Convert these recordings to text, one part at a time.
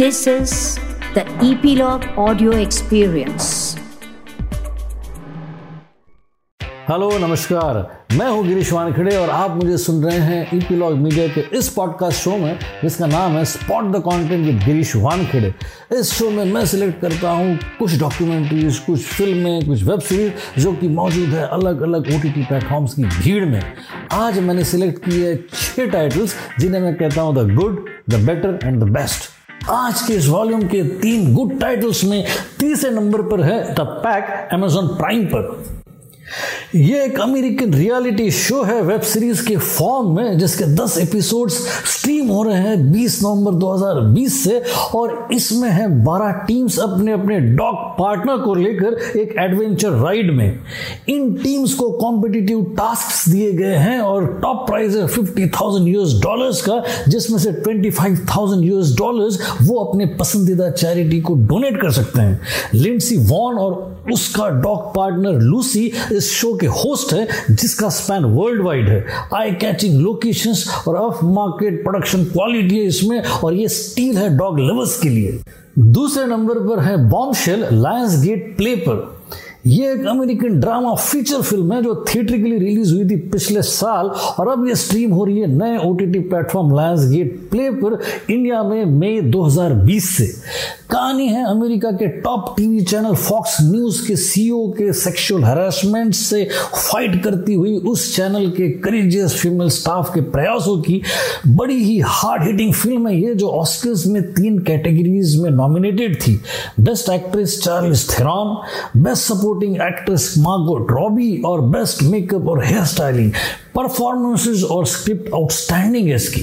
This is the Epilogue Audio Experience. Hello नमस्कार। मैं हूँ गिरीश वानखेड़े और आप मुझे सुन रहे हैं ईपीलॉग मीडिया के इस पॉडकास्ट शो में, जिसका नाम है spot the content with Girish Wankhede. इस शो में मैं सिलेक्ट करता हूँ कुछ डॉक्यूमेंट्रीज कुछ फ़िल्में कुछ वेब सीरीज़ जो कि मौजूद है अलग अलग ओ टी प्लेटफॉर्म्स की भीड़ में। आज मैंने सिलेक्ट किए छः टाइटल्स जिन्हें मैं कहता हूँ the good the better and the best आज के इस वॉल्यूम के तीन गुड टाइटल्स में तीसरे नंबर पर है द पैक एमेजॉन प्राइम पर। ये एक अमेरिकन रियलिटी शो है, वेब सीरीज़ के फॉर्म में, जिसके 10 एपिसोड्स स्ट्रीम हो रहे हैं 20 नवंबर 2020 से, और इसमें है 12 टीम्स अपने अपने डॉग पार्टनर को लेकर एक एडवेंचर राइड में। इन टीम्स को कॉम्पिटिटिव टास्क दिए गए हैं, और टॉप प्राइज है फिफ्टी थाउज़ेंड यूएस डॉलर्स का, जिसमें से twenty five thousand US dollars वो अपने पसंदीदा चैरिटी को डोनेट कर सकते हैं। लिंडसी वॉन और उसका डॉग पार्टनर लूसी इस शो के होस्ट है, जिसका स्पैन वर्ल्ड वाइड है। आई कैचिंग लोकेशन और ऑफ़ मार्केट प्रोडक्शन क्वालिटी है इसमें, और ये स्टील है डॉग लवर्स के लिए। दूसरे नंबर पर है बॉम्बशेल लायंस गेट प्ले पर। ये एक अमेरिकन ड्रामा फीचर फ़िल्म है जो थिएट्रिकली रिलीज़ हुई थी पिछले साल और अब ये स्ट्रीम हो रही है नए O T T platform Lionsgate play पर इंडिया में मई 2020 से। कहानी है अमेरिका के top TV channel Fox News के सीईओ के सेक्सुअल हरासमेंट से फाइट करती हुई उस चैनल के करेजियस फीमेल स्टाफ के प्रयासों की बड़ी ही हार्ड हिटिंग फ़िल्म है ये जो ऑस्कर्स में तीन कैटेगरीज में नॉमिनेटेड थी। Best actress Charlize Theron best supporting actress Margot Robbie और बेस्ट मेकअप और हेयर स्टाइलिंग परफॉर्मेंसेज और स्क्रिप्ट आउटस्टैंडिंग है इसकी।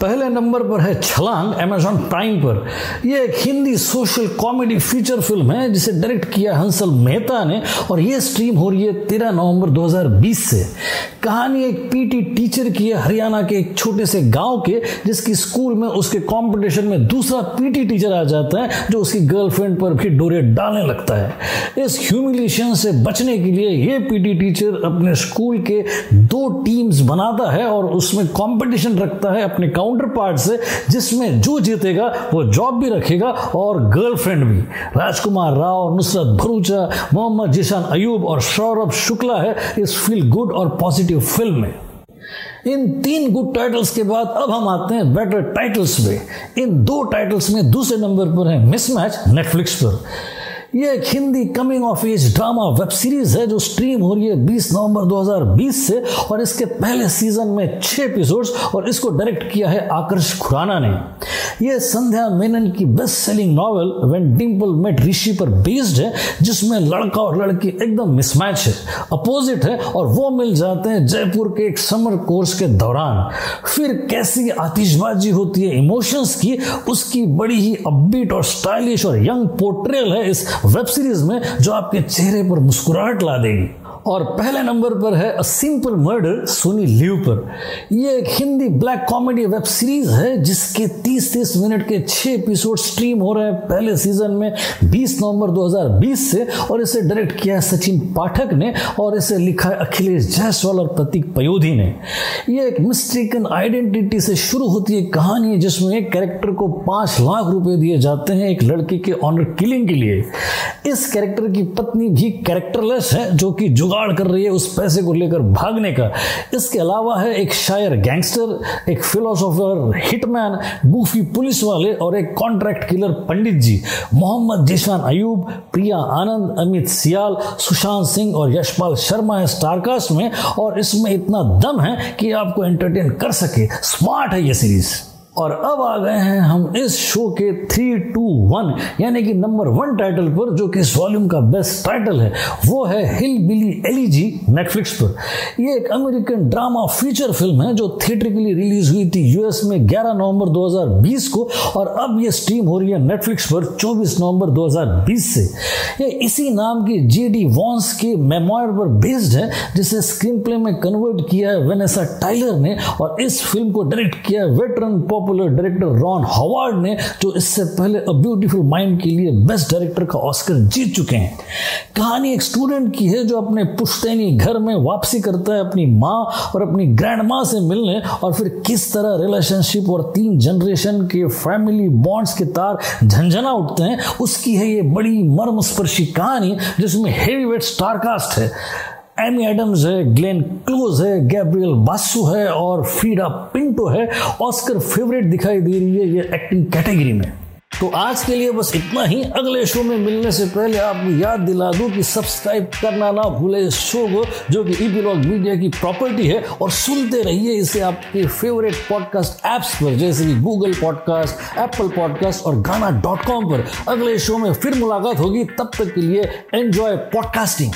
पहले नंबर पर है छलांग एमेजॉन प्राइम पर। यह एक Hindi social comedy feature film है, जिसे डायरेक्ट किया हंसल मेहता ने, और यह स्ट्रीम हो रही है तेरह नवंबर 2020 से। कहानी एक पीटी टीचर की है, हरियाणा के एक छोटे से गाँव के, जिसकी स्कूल में उसके कंपटीशन में दूसरा पीटी टीचर आ जाता है, जो उसकी गर्लफ्रेंड पर भी डोरे डालने लगता है। इस ह्यूमिलेशन से बचने के लिए यह पीटी टीचर अपने स्कूल के दो टीम्स बनाता है और उसमें कंपटीशन रखता है अपने काउंटर पार्ट से, जिसमें जो जीतेगा, वो जॉब भी रखेगा और गर्लफ्रेंड भी। राजकुमार राव, नुसरत भरूचा, मोहम्मद जिशान अयूब और सौरभ शुक्ला है, इस फील गुड और पॉजिटिव फ़िल्म में। इन तीन गुड टाइटल्स के बाद अब हम आते हैं बेटर टाइटल्स पे। इन दो टाइटल्स में दूसरे नंबर पर है मिसमैच नेटफ्लिक्स पर। ये एक Hindi coming of age drama web series है जो स्ट्रीम हो रही है 20 नवंबर 2020 से और इसके पहले सीज़न में छह एपिसोड्स और इसको डायरेक्ट किया है आकर्ष खुराना ने। यह संध्या मेनन की best selling novel when Dimple met Rishi पर बेस्ड है, जिसमें लड़का और लड़की एकदम मिसमैच है अपोजिट है, और वो मिल जाते हैं जयपुर के एक समर कोर्स के दौरान। फिर कैसी आतिशबाजी होती है इमोशंस की, उसकी बड़ी ही अपबीट और स्टाइलिश और यंग पोर्ट्रेल है इस वेब सीरीज़ में, जो आपके चेहरे पर मुस्कुराहट ला देगी। और पहले नंबर पर है a simple murder Sony LIV पर। यह एक Hindi black comedy web series है, जिसके 30-30 मिनट के छह एपिसोड स्ट्रीम हो रहे हैं पहले सीज़न में 20 नवंबर 2020 से, और इसे डायरेक्ट किया है सचिन पाठक ने, और इसे लिखा है अखिलेश जायसवाल और प्रतीक पयोधी ने यह एक मिस्टेकन आइडेंटिटी से शुरू होती है कहानी जिसमें एक कैरेक्टर को पाँच लाख रुपए दिए जाते हैं एक लड़की के ऑनर किलिंग के लिए। इस कैरेक्टर की पत्नी भी कैरेक्टरलेस है, जो कि जुगाड़ कर रही है उस पैसे को लेकर भागने का। इसके अलावा है एक शायर गैंगस्टर एक फिलोसोफर हिटमैन गुफी पुलिस वाले और एक कॉन्ट्रैक्ट किलर पंडित जी। मोहम्मद जिशान अयूब, प्रिया आनंद, अमित सियाल, सुशांत सिंह और यशपाल शर्मा है स्टारकास्ट में और इसमें इतना दम है कि आपको एंटरटेन कर सके। स्मार्ट है ये सीरीज़ और अब आ गए हैं हम इस शो के थ्री टू वन यानी कि नंबर वन टाइटल पर, जो कि इस वॉल्यूम का बेस्ट टाइटल है, वो है हिल बिली एलिजी नेटफ्लिक्स पर। ये एक अमेरिकन ड्रामा फीचर फ़िल्म है, जो थिएट्रिकली रिलीज़ हुई थी यूएस में 11 नवंबर 2020 को, और अब ये स्ट्रीम हो रही है नेटफ्लिक्स पर 24 नवंबर 2020 से। ये इसी नाम की जे डी वॉन्स के मेमोयर पर बेस्ड है, जिसे स्क्रीन प्ले में कन्वर्ट किया है वेनेसा टाइलर ने, और इस फ़िल्म को डायरेक्ट किया है veteran pop popular director Ron Howard ने, जो इससे पहले अ ब्यूटीफुल माइंड के लिए बेस्ट डायरेक्टर का ऑस्कर जीत चुके हैं। कहानी एक स्टूडेंट की है जो अपने पुश्तैनी घर में वापसी करता है अपनी माँ और अपनी ग्रैंड माँ से मिलने और फिर किस तरह रिलेशनशिप और तीन जनरेशन के फैमिली बॉन्ड्स के तार झंझना उठते हैं, उसकी है ये बड़ी मर्मस्पर्शी कहानी, जिसमें हेवी वेट स्टारकास्ट है। एमी एडम्स है ग्लेन क्लोज है गैब्रियल बासु है और फीडा पिंटो है। ऑस्कर फेवरेट दिखाई दे रही है ये एक्टिंग कैटेगरी में। तो आज के लिए बस इतना ही। अगले शो में मिलने से पहले आपको याद दिला दूँ कि सब्सक्राइब करना ना भूले इस शो को, जो कि ईपीलॉग मीडिया की प्रॉपर्टी है और सुनते रहिए इसे आपके फेवरेट पॉडकास्ट ऐप्स पर, जैसे कि गूगल पॉडकास्ट एप्पल पॉडकास्ट और गाना डॉट कॉम पर। अगले शो में फिर मुलाकात होगी। तब तक के लिए एंजॉय पॉडकास्टिंग